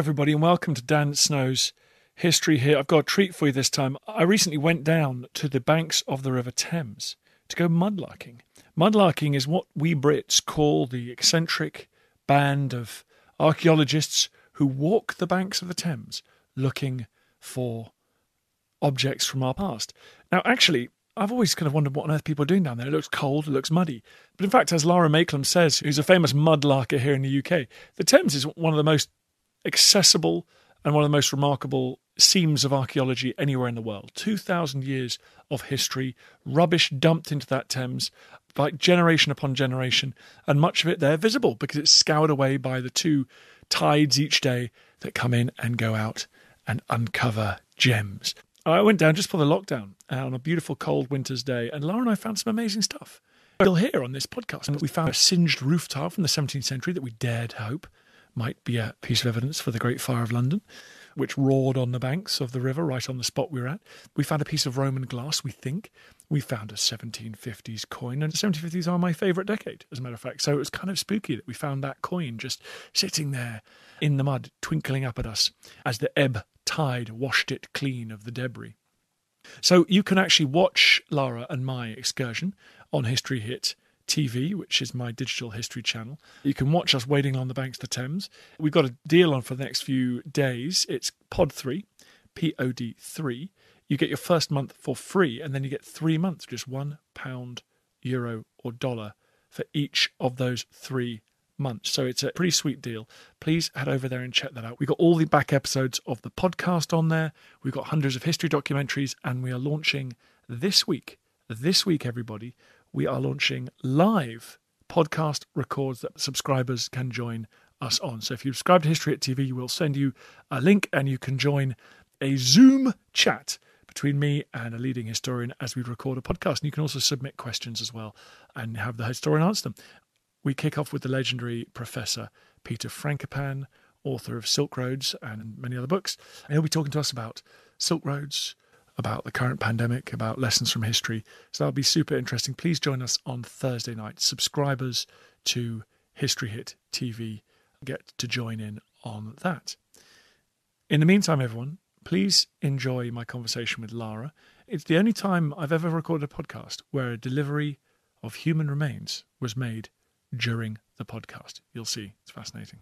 Everybody, and welcome to Dan Snow's History Hit. I've got a treat for you this time. I recently went down to the banks of the River Thames to go mudlarking. Mudlarking is what we Brits call the eccentric band of archaeologists who walk the banks of the Thames looking for objects from our past. Now, actually, I've always kind of wondered what on earth people are doing down there. It looks cold, it looks muddy. But in fact, as Lara Maiklem says, who's a famous mudlarker here in the UK, the Thames is one of the most accessible and one of the most remarkable seams of archaeology anywhere in the world. 2,000 years of history, rubbish dumped into that Thames by generation upon generation, and much of it there visible because it's scoured away by the two tides each day that come in and go out and uncover gems. I went down just for the lockdown uh, on a beautiful cold winter's day, and Lara and I found some amazing stuff. Still here on this podcast, and we found a singed roof tile from the 17th century that we dared hope might be a piece of evidence for the Great Fire of London, which roared on the banks of the river right on the spot we were at. We found a piece of Roman glass, we think. We found a 1750s coin, and 1750s are my favourite decade, as a matter of fact. So it was kind of spooky that we found that coin just sitting there in the mud, twinkling up at us as the ebb tide washed it clean of the debris. So you can actually watch Lara and my excursion on History Hit TV, which is my digital history channel. You can watch us wading on the banks of the Thames. We've got a deal on for the next few days. It's Pod 3, P O D 3. You get your first month for free, and then you get three months, just one pound, euro, or dollar for each of those three months. So it's a pretty sweet deal. Please head over there and check that out. We've got all the back episodes of the podcast on there. We've got hundreds of history documentaries, and we are launching this week. This week, everybody, we are launching live podcast records that subscribers can join us on. So if you subscribe to History Hit TV, we'll send you a link and you can join a Zoom chat between me and a leading historian as we record a podcast. And you can also submit questions as well and have the historian answer them. We kick off with the legendary Professor Peter Frankopan, author of Silk Roads and many other books. And he'll be talking to us about Silk Roads, about the current pandemic, about lessons from history. So that'll be super interesting. Please join us on Thursday night. Subscribers to History Hit TV get to join in on that. In the meantime, everyone, please enjoy my conversation with Lara. It's the only time I've ever recorded a podcast where a delivery of human remains was made during the podcast. You'll see, it's fascinating.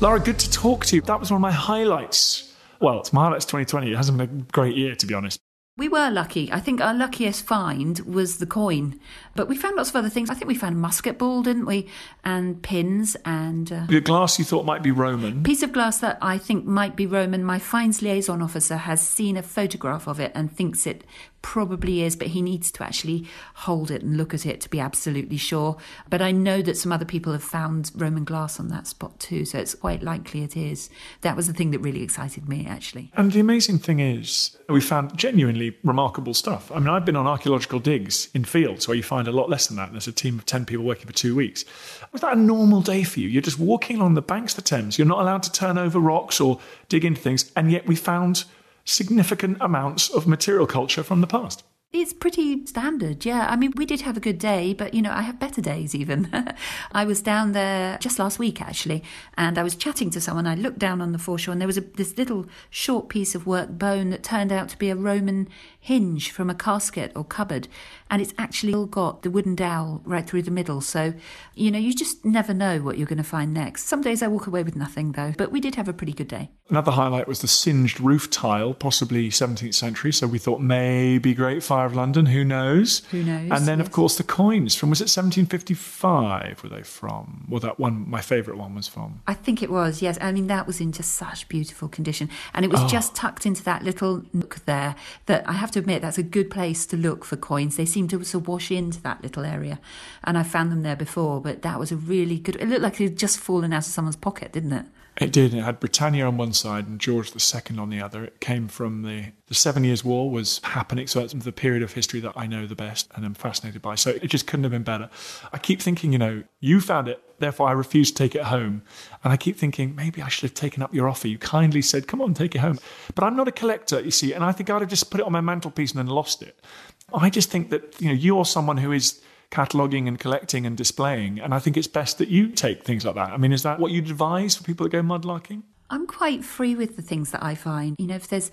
Lara, good to talk to you. That was one of my highlights. Well, it's my highlights 2020. It hasn't been a great year, to be honest. We were lucky. I think our luckiest find was the coin, but we found lots of other things. I think we found a musket ball, didn't we? And pins and uh, The glass you thought might be Roman. piece of glass that I think might be Roman. My finds liaison officer has seen a photograph of it and thinks it probably is, but he needs to actually hold it and look at it to be absolutely sure. But I know that some other people have found Roman glass on that spot too, so it's quite likely it is. That was the thing that really excited me, actually. And the amazing thing is, we found genuinely remarkable stuff. I mean, I've been on archaeological digs in fields where you find a lot less than that. There's a team of 10 people working for two weeks. Was that a normal day for you? You're just walking along the banks of the Thames. You're not allowed to turn over rocks or dig into things. And yet we found significant amounts of material culture from the past. It's pretty standard, yeah. I mean, we did have a good day, but you know, I have better days even. I was down there just last week actually, and I was chatting to someone. I looked down on the foreshore, and there was a, this little short piece of worked bone that turned out to be a Roman hinge from a casket or cupboard, and it's actually all got the wooden dowel right through the middle. So, you know, you just never know what you're going to find next. Some days I walk away with nothing though, but we did have a pretty good day. Another highlight was the singed roof tile, possibly 17th century. So we thought maybe Great Fire of London, who knows? Who knows, And then, of course, the coins from, was it 1755 were they from? Well, that one, my favourite one was from. I think it was, yes. I mean, that was in just such beautiful condition. And it was Oh. just tucked into that little nook there that I have to admit, that's a good place to look for coins. They seem to sort of wash into that little area. And I found them there before, but that was a really good. It looked like it had just fallen out of someone's pocket, didn't it? It did. It had Britannia on one side and George II on the other. It came from the the Seven Years' War was happening, so it's the period of history that I know the best and I'm fascinated by. So it just couldn't have been better. I keep thinking, you know, you found it, therefore I refuse to take it home. And I keep thinking maybe I should have taken up your offer. You kindly said, "Come on, take it home." But I'm not a collector, you see, and I think I'd have just put it on my mantelpiece and then lost it. I just think that you know you're someone who is cataloguing and collecting and displaying, and I think it's best that you take things like that. I mean, is that what you'd advise for people that go mudlarking? I'm quite free with the things that I find. You know, if there's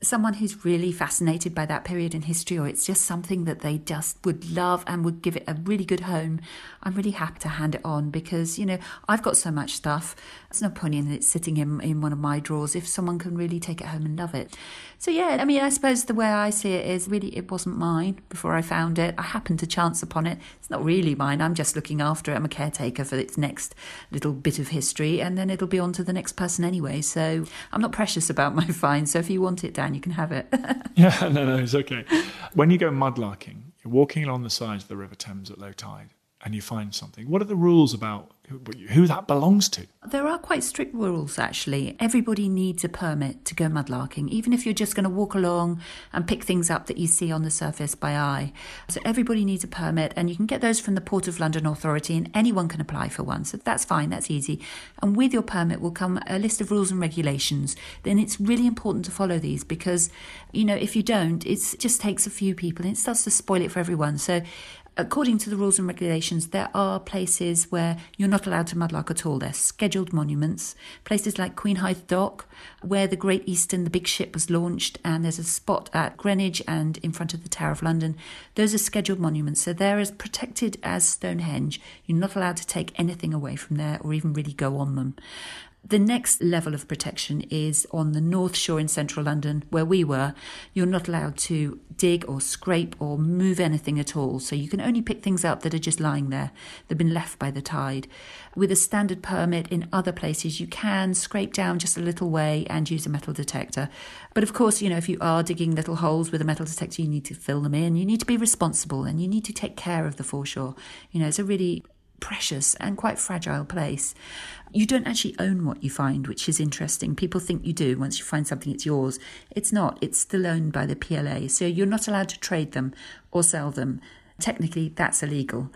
someone who's really fascinated by that period in history or it's just something that they just would love and would give it a really good home, I'm really happy to hand it on because, you know, I've got so much stuff. There's no point in it sitting in, in one of my drawers if someone can really take it home and love it. So, yeah, I mean, I suppose the way I see it is really it wasn't mine before I found it. I happened to chance upon it. It's not really mine. I'm just looking after it. I'm a caretaker for its next little bit of history and then it'll be on to the next person anyway. So I'm not precious about my find. So if you want it, Dan, you can have it. Yeah, no, no, it's okay. When you go mudlarking, you're walking along the sides of the River Thames at low tide and you find something. What are the rules about who, that belongs to? There are quite strict rules, actually. Everybody needs a permit to go mudlarking, even if you're just going to walk along and pick things up that you see on the surface by eye. So everybody needs a permit, and you can get those from the Port of London Authority, and anyone can apply for one. So that's fine, that's easy. And with your permit will come a list of rules and regulations. Then it's really important to follow these because, you know, if you don't, it just takes a few people and it starts to spoil it for everyone. So according to the rules and regulations, there are places where you're not allowed to mudlark at all. They're scheduled monuments. Places like Queenhithe Dock, where the Great Eastern, the big ship, was launched, and there's a spot at Greenwich and in front of the Tower of London. Those are scheduled monuments, so they're as protected as Stonehenge. You're not allowed to take anything away from there or even really go on them. The next level of protection is on the North Shore in central London, where we were. You're not allowed to dig or scrape or move anything at all. So you can only pick things up that are just lying there, they've been left by the tide. With a standard permit in other places, you can scrape down just a little way and use a metal detector. But of course, you know, if you are digging little holes with a metal detector, you need to fill them in. You need to be responsible and you need to take care of the foreshore. You know, it's a really precious and quite fragile place. You don't actually own what you find, which is interesting. People think you do. Once you find something, it's yours. It's not. It's still owned by the PLA. So you're not allowed to trade them or sell them. Technically, that's illegal.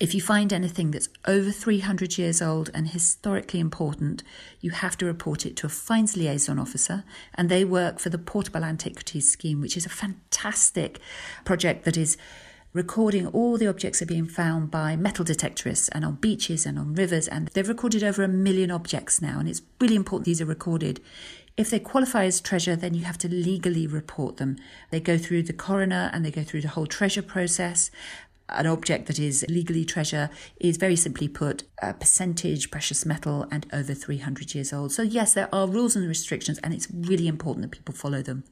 If you find anything that's over 300 years old and historically important, you have to report it to a finds liaison officer, and they work for the Portable Antiquities Scheme, which is a fantastic project that is recording all the objects that are being found by metal detectorists and on beaches and on rivers. And they've recorded over a million objects now, and it's really important these are recorded. If they qualify as treasure, then you have to legally report them. They go through the coroner and they go through the whole treasure process. An object that is legally treasure is very simply put a percentage precious metal and over 300 years old. So, yes, there are rules and restrictions, and it's really important that people follow them.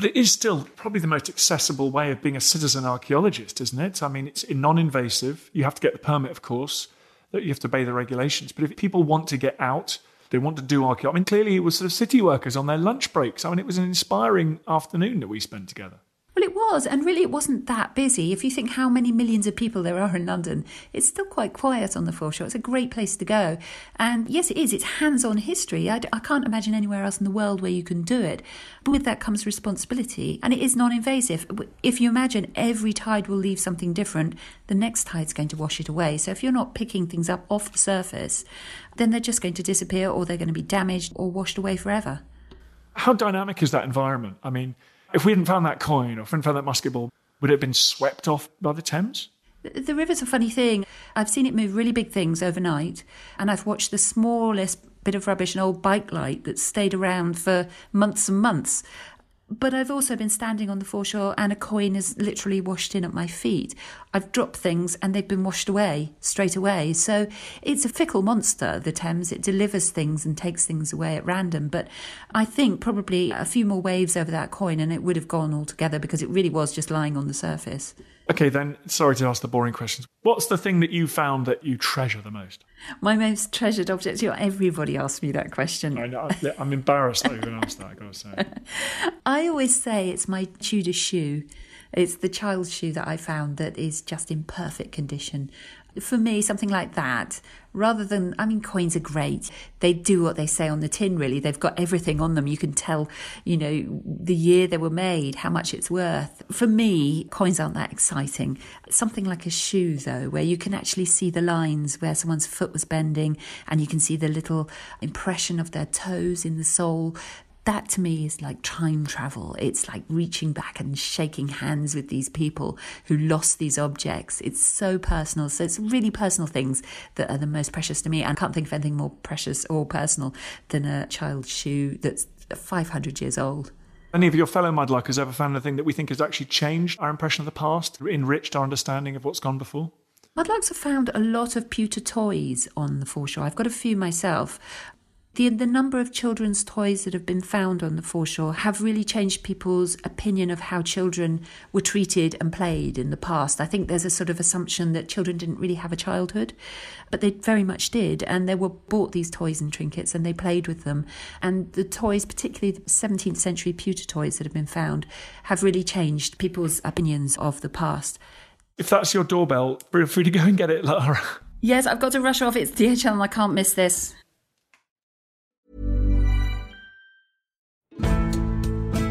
But it is still probably the most accessible way of being a citizen archaeologist, isn't it? I mean, it's non invasive. You have to get the permit, of course, that you have to obey the regulations. But if people want to get out, they want to do archaeology. I mean, clearly it was sort of city workers on their lunch breaks. I mean, it was an inspiring afternoon that we spent together. Was, and really it wasn't that busy. If you think how many millions of people there are in London, it's still quite quiet on the foreshore. It's a great place to go. And yes, it is. It's hands on history. I can't imagine anywhere else in the world where you can do it. But with that comes responsibility, and it is non invasive. If you imagine every tide will leave something different, the next tide's going to wash it away. So if you're not picking things up off the surface, then they're just going to disappear or they're going to be damaged or washed away forever. How dynamic is that environment? I mean, if we hadn't found that coin or if we hadn't found that musket ball, would it have been swept off by the Thames? The- river's a funny thing. I've seen it move really big things overnight, and I've watched the smallest bit of rubbish, an old bike light that stayed around for months and months. But I've also been standing on the foreshore and a coin has literally washed in at my feet. I've dropped things and they've been washed away straight away. So it's a fickle monster, the Thames. It delivers things and takes things away at random. But I think probably a few more waves over that coin and it would have gone altogether because it really was just lying on the surface. Okay, then, sorry to ask the boring questions. What's the thing that you found that you treasure the most? My most treasured object. You know, everybody asks me that question. I know, I'm embarrassed I even asked that, i got to say. I always say it's my Tudor shoe. It's the child's shoe that I found that is just in perfect condition for me, something like that, rather than, I mean, coins are great. They do what they say on the tin, really. They've got everything on them. You can tell, you know, the year they were made, how much it's worth. For me, coins aren't that exciting. Something like a shoe, though, where you can actually see the lines where someone's foot was bending and you can see the little impression of their toes in the sole that to me is like time travel. It's like reaching back and shaking hands with these people who lost these objects. It's so personal. So it's really personal things that are the most precious to me. And I can't think of anything more precious or personal than a child's shoe that's 500 years old. Any of your fellow mudlarkers ever found anything that we think has actually changed our impression of the past, enriched our understanding of what's gone before? Mudlarks have found a lot of pewter toys on the foreshore. I've got a few myself. The, the number of children's toys that have been found on the foreshore have really changed people's opinion of how children were treated and played in the past. I think there's a sort of assumption that children didn't really have a childhood, but they very much did. And they were bought these toys and trinkets and they played with them. And the toys, particularly the 17th century pewter toys that have been found, have really changed people's opinions of the past. If that's your doorbell, feel free to go and get it, Lara. Yes, I've got to rush off. It's DHL and I can't miss this.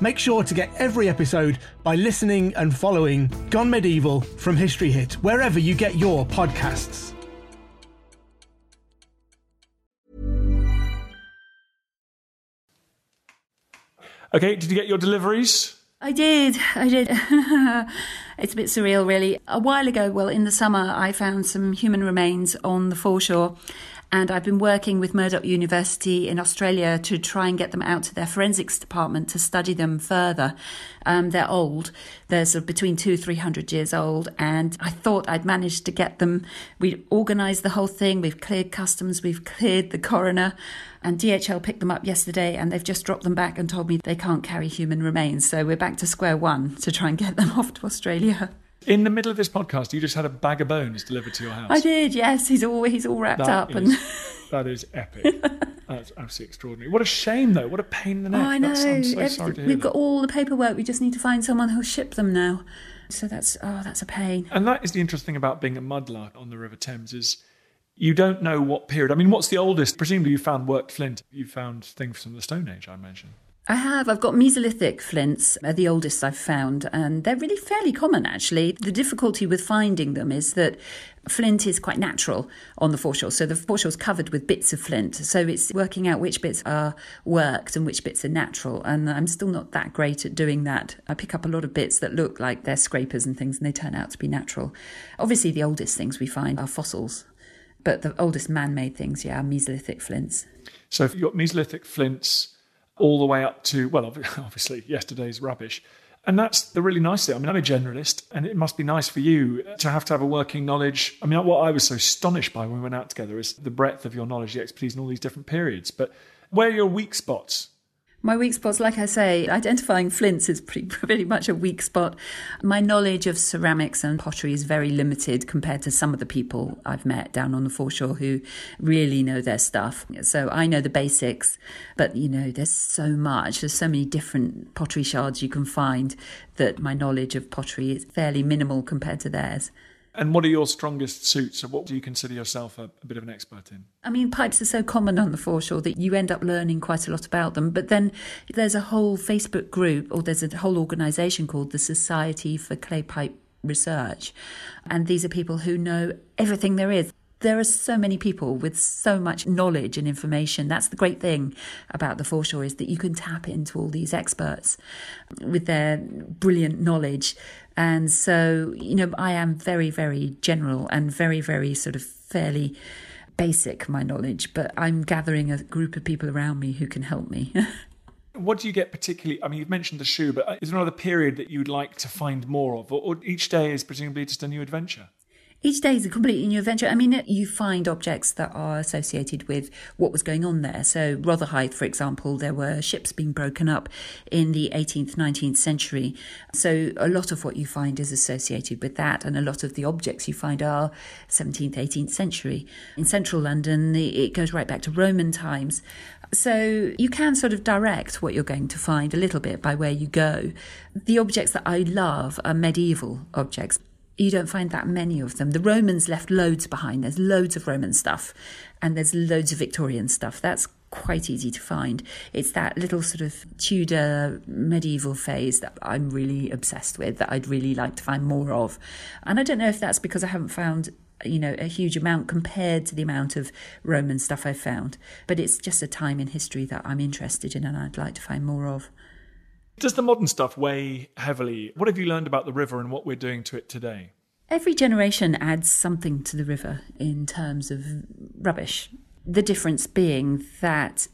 Make sure to get every episode by listening and following Gone Medieval from History Hit, wherever you get your podcasts. Okay, did you get your deliveries? I did. I did. it's a bit surreal, really. A while ago, well, in the summer, I found some human remains on the foreshore and I've been working with Murdoch University in Australia to try and get them out to their forensics department to study them further. Um, they're old. They're sort of between two, three hundred years old. And I thought I'd managed to get them. We organised the whole thing. We've cleared customs. We've cleared the coroner. And DHL picked them up yesterday and they've just dropped them back and told me they can't carry human remains. So we're back to square one to try and get them off to Australia. In the middle of this podcast, you just had a bag of bones delivered to your house. I did, yes. He's all he's all wrapped That up is- and that is epic. That's absolutely extraordinary. What a shame, though. What a pain in the neck. Oh, I know. So Everything- sorry to hear We've that. got all the paperwork. We just need to find someone who'll ship them now. So that's oh, that's a pain. And that is the interesting thing about being a mudlark on the River Thames is you don't know what period. I mean, what's the oldest? Presumably, you found worked flint. You found things from the Stone Age, I imagine. I have. I've got Mesolithic flints, are the oldest I've found, and they're really fairly common actually. The difficulty with finding them is that flint is quite natural on the foreshore. So the foreshore is covered with bits of flint. So it's working out which bits are worked and which bits are natural. And I'm still not that great at doing that. I pick up a lot of bits that look like they're scrapers and things, and they turn out to be natural. Obviously, the oldest things we find are fossils. But the oldest man made things, yeah, are Mesolithic flints. So if you've got Mesolithic flints all the way up to, well, obviously, yesterday's rubbish. And that's the really nice thing. I mean, I'm a generalist, and it must be nice for you to have to have a working knowledge. I mean, what I was so astonished by when we went out together is the breadth of your knowledge, the expertise in all these different periods. But where are your weak spots? My weak spots, like I say, identifying flints is pretty, pretty much a weak spot. My knowledge of ceramics and pottery is very limited compared to some of the people I've met down on the foreshore who really know their stuff. So I know the basics, but you know, there's so much, there's so many different pottery shards you can find that my knowledge of pottery is fairly minimal compared to theirs. And what are your strongest suits? Or what do you consider yourself a, a bit of an expert in? I mean, pipes are so common on the foreshore that you end up learning quite a lot about them. But then there's a whole Facebook group, or there's a whole organisation called the Society for Clay Pipe research. And these are people who know everything there is. There are so many people with so much knowledge and information. That's the great thing about the foreshore is that you can tap into all these experts with their brilliant knowledge. And so, you know, I am very, very general and very, very sort of fairly basic, my knowledge, but I'm gathering a group of people around me who can help me. What do you get particularly? I mean, you've mentioned the shoe, but is there another period that you'd like to find more of, or, or each day is presumably just a new adventure? Each day is a completely new adventure. I mean, you find objects that are associated with what was going on there. So, Rotherhithe, for example, there were ships being broken up in the 18th, 19th century. So, a lot of what you find is associated with that, and a lot of the objects you find are 17th, 18th century. In central London, it goes right back to Roman times. So you can sort of direct what you're going to find a little bit by where you go. The objects that I love are medieval objects you don't find that many of them. The Romans left loads behind. There's loads of Roman stuff and there's loads of Victorian stuff. That's quite easy to find. It's that little sort of Tudor medieval phase that I'm really obsessed with, that I'd really like to find more of. And I don't know if that's because I haven't found you know a huge amount compared to the amount of roman stuff i've found but it's just a time in history that i'm interested in and i'd like to find more of does the modern stuff weigh heavily? What have you learned about the river and what we're doing to it today? Every generation adds something to the river in terms of rubbish. The difference being that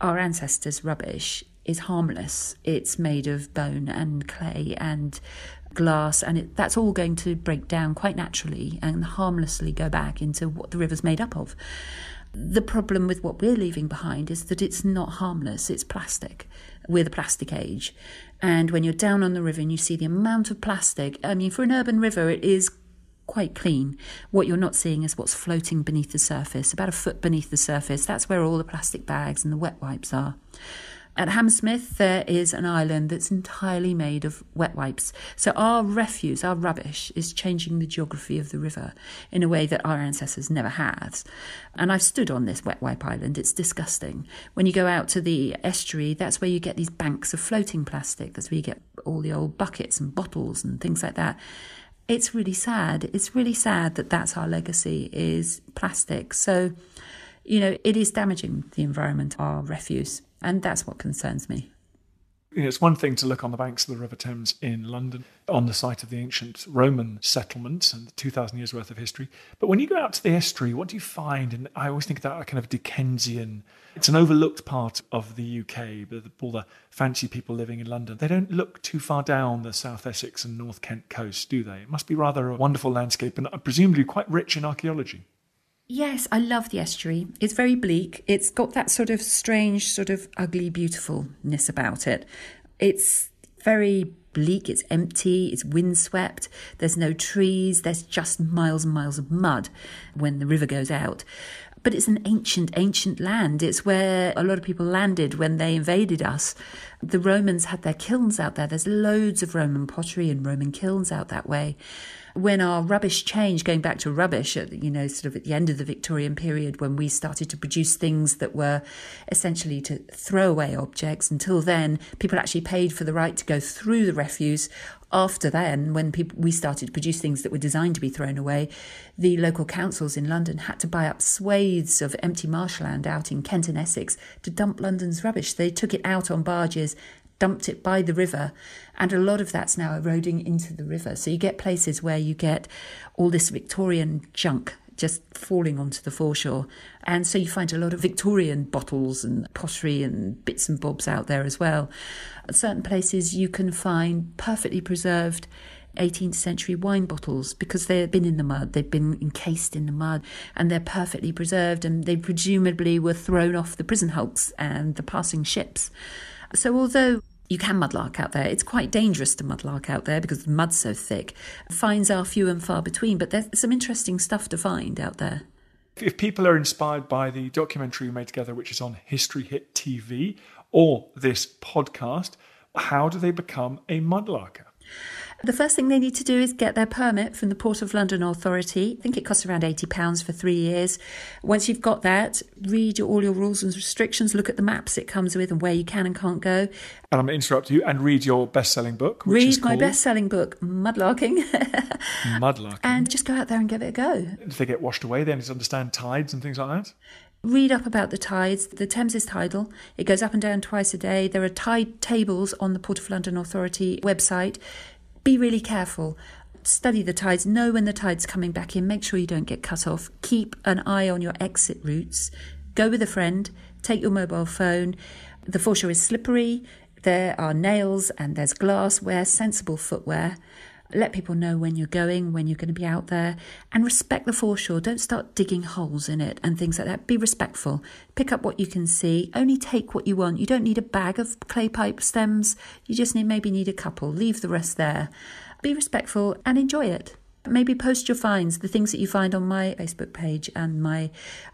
our ancestors' rubbish is harmless. It's made of bone and clay and glass, and it, that's all going to break down quite naturally and harmlessly go back into what the river's made up of. The problem with what we're leaving behind is that it's not harmless, it's plastic. We're the plastic age. And when you're down on the river and you see the amount of plastic, I mean, for an urban river, it is quite clean. What you're not seeing is what's floating beneath the surface, about a foot beneath the surface. That's where all the plastic bags and the wet wipes are. At Hammersmith, there is an island that's entirely made of wet wipes. So our refuse, our rubbish, is changing the geography of the river in a way that our ancestors never had. And I've stood on this wet wipe island. It's disgusting. When you go out to the estuary, that's where you get these banks of floating plastic. That's where you get all the old buckets and bottles and things like that it's really sad. It's really sad that that's our legacy is plastic. So, you know, it is damaging the environment, our refuse. And that's what concerns me. You know, it's one thing to look on the banks of the River Thames in London, on the site of the ancient Roman settlement and 2,000 years worth of history. But when you go out to the estuary, what do you find? And I always think that a kind of Dickensian, it's an overlooked part of the UK, but all the fancy people living in London, they don't look too far down the South Essex and North Kent coast, do they? It must be rather a wonderful landscape and uh, presumably quite rich in archaeology. Yes, I love the estuary. It's very bleak. It's got that sort of strange, sort of ugly beautifulness about it. It's very bleak, it's empty, it's windswept, there's no trees, there's just miles and miles of mud when the river goes out. But it's an ancient, ancient land. It's where a lot of people landed when they invaded us. The Romans had their kilns out there. There's loads of Roman pottery and Roman kilns out that way when our rubbish changed, going back to rubbish at you know sort of at the end of the Victorian period, when we started to produce things that were essentially to throw away objects. Until then, people actually paid for the right to go through the refuse. After then, when people we started to produce things that were designed to be thrown away, the local councils in London had to buy up swathes of empty marshland out in Kent and Essex to dump London's rubbish. They took it out on barges dumped it by the river, and a lot of that's now eroding into the river. So you get places where you get all this Victorian junk just falling onto the foreshore. And so you find a lot of Victorian bottles and pottery and bits and bobs out there as well. At certain places, you can find perfectly preserved 18th century wine bottles because they've been in the mud, they've been encased in the mud, and they're perfectly preserved, and they presumably were thrown off the prison hulks and the passing ships. So, although you can mudlark out there. It's quite dangerous to mudlark out there because the mud's so thick. Finds are few and far between, but there's some interesting stuff to find out there. If people are inspired by the documentary we made together, which is on History Hit TV, or this podcast, how do they become a mudlarker? The first thing they need to do is get their permit from the Port of London Authority. I think it costs around £80 for three years. Once you've got that, read all your rules and restrictions, look at the maps it comes with and where you can and can't go. And I'm going to interrupt you and read your best selling book. Which read is my called best selling book, Mudlarking, Mudlarking. and just go out there and give it a go. If they get washed away? They need to understand tides and things like that? read up about the tides. The Thames is tidal. It goes up and down twice a day. There are tide tables on the Port of London Authority website. Be really careful. Study the tides. Know when the tide's coming back in. Make sure you don't get cut off. Keep an eye on your exit routes. Go with a friend. Take your mobile phone. The foreshore is slippery. There are nails and there's glass. Wear sensible footwear. Let people know when you're going, when you're going to be out there, and respect the foreshore. Don't start digging holes in it and things like that. Be respectful. Pick up what you can see. Only take what you want. You don't need a bag of clay pipe stems. You just need maybe need a couple. Leave the rest there. Be respectful and enjoy it. Maybe post your finds, the things that you find on my Facebook page and my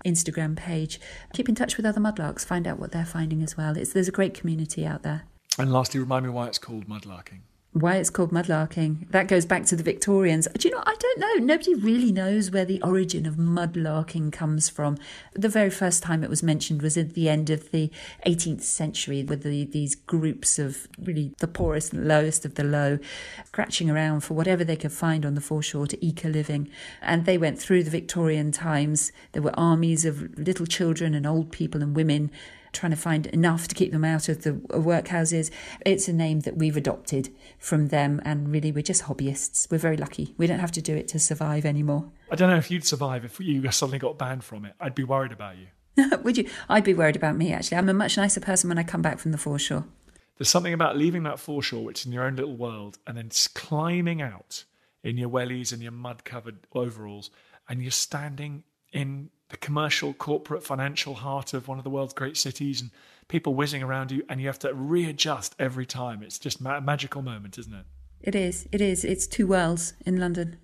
Instagram page. Keep in touch with other mudlarks. Find out what they're finding as well. It's, there's a great community out there. And lastly, remind me why it's called mudlarking why it's called mudlarking. That goes back to the Victorians. Do you know? I don't know. Nobody really knows where the origin of mudlarking comes from. The very first time it was mentioned was at the end of the 18th century, with the, these groups of really the poorest and lowest of the low, scratching around for whatever they could find on the foreshore to eke a living. And they went through the Victorian times. There were armies of little children and old people and women trying to find enough to keep them out of the workhouses. It's a name that we've adopted from them, and really, we're just hobbyists. We're very lucky. We don't have to do it to survive anymore. I don't know if you'd survive if you suddenly got banned from it. I'd be worried about you. Would you? I'd be worried about me, actually. I'm a much nicer person when I come back from the foreshore. There's something about leaving that foreshore, which is in your own little world, and then climbing out in your wellies and your mud covered overalls, and you're standing in the commercial, corporate, financial heart of one of the world's great cities, and people whizzing around you, and you have to readjust every time. It's just a magical moment, isn't it? It is. It is. It's two worlds in London.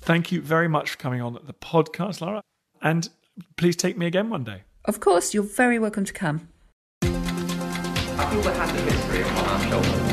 Thank you very much for coming on the podcast, Lara. And please take me again one day. Of course, you're very welcome to come. I feel the happy history on our shoulders.